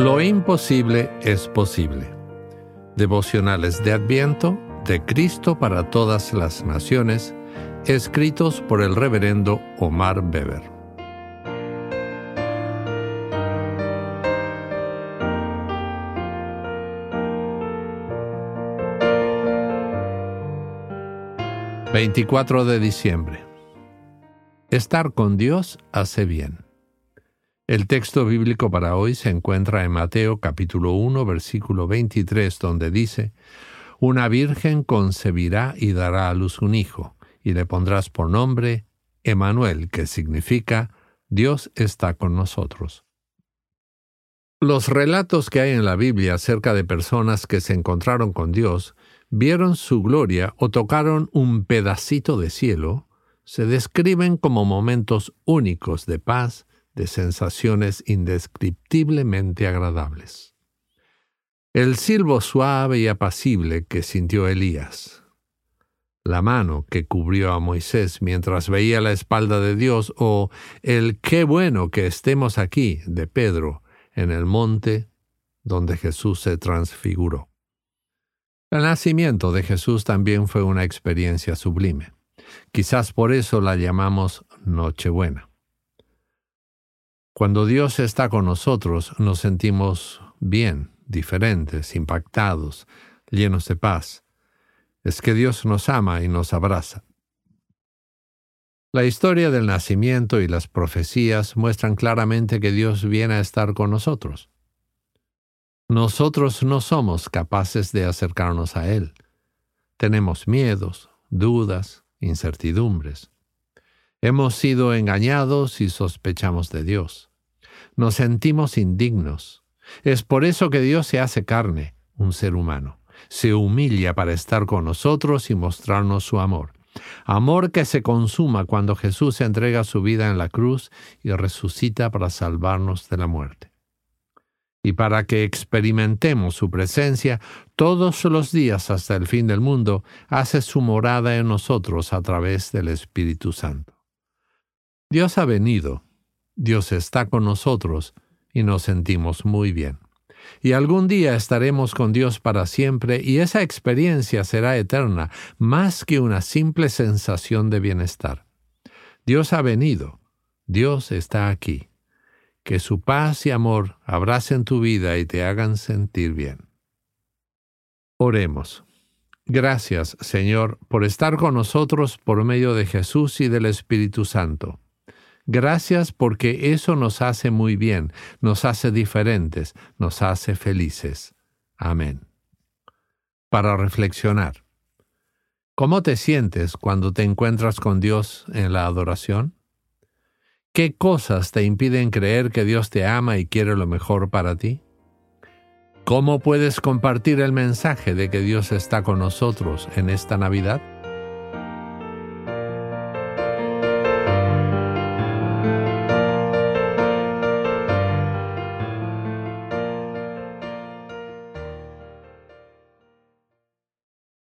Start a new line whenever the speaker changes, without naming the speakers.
Lo imposible es posible. Devocionales de Adviento de Cristo para todas las naciones, escritos por el reverendo Omar Weber. ...24 de diciembre... Estar con Dios hace bien. El texto bíblico para hoy se encuentra en Mateo capítulo 1 versículo 23 donde dice, Una virgen concebirá y dará a luz un hijo, y le pondrás por nombre Emanuel, que significa Dios está con nosotros. Los relatos que hay en la Biblia acerca de personas que se encontraron con Dios, vieron su gloria o tocaron un pedacito de cielo, se describen como momentos únicos de paz, de sensaciones indescriptiblemente agradables. El silbo suave y apacible que sintió Elías, la mano que cubrió a Moisés mientras veía la espalda de Dios, o el qué bueno que estemos aquí de Pedro en el monte donde Jesús se transfiguró. El nacimiento de Jesús también fue una experiencia sublime. Quizás por eso la llamamos Nochebuena. Cuando Dios está con nosotros nos sentimos bien, diferentes, impactados, llenos de paz. Es que Dios nos ama y nos abraza. La historia del nacimiento y las profecías muestran claramente que Dios viene a estar con nosotros. Nosotros no somos capaces de acercarnos a Él. Tenemos miedos, dudas, incertidumbres. Hemos sido engañados y sospechamos de Dios nos sentimos indignos. Es por eso que Dios se hace carne, un ser humano. Se humilla para estar con nosotros y mostrarnos su amor. Amor que se consuma cuando Jesús entrega su vida en la cruz y resucita para salvarnos de la muerte. Y para que experimentemos su presencia todos los días hasta el fin del mundo, hace su morada en nosotros a través del Espíritu Santo. Dios ha venido Dios está con nosotros y nos sentimos muy bien. Y algún día estaremos con Dios para siempre y esa experiencia será eterna, más que una simple sensación de bienestar. Dios ha venido, Dios está aquí. Que su paz y amor abracen tu vida y te hagan sentir bien. Oremos. Gracias, Señor, por estar con nosotros por medio de Jesús y del Espíritu Santo. Gracias porque eso nos hace muy bien, nos hace diferentes, nos hace felices. Amén. Para reflexionar. ¿Cómo te sientes cuando te encuentras con Dios en la adoración? ¿Qué cosas te impiden creer que Dios te ama y quiere lo mejor para ti? ¿Cómo puedes compartir el mensaje de que Dios está con nosotros en esta Navidad?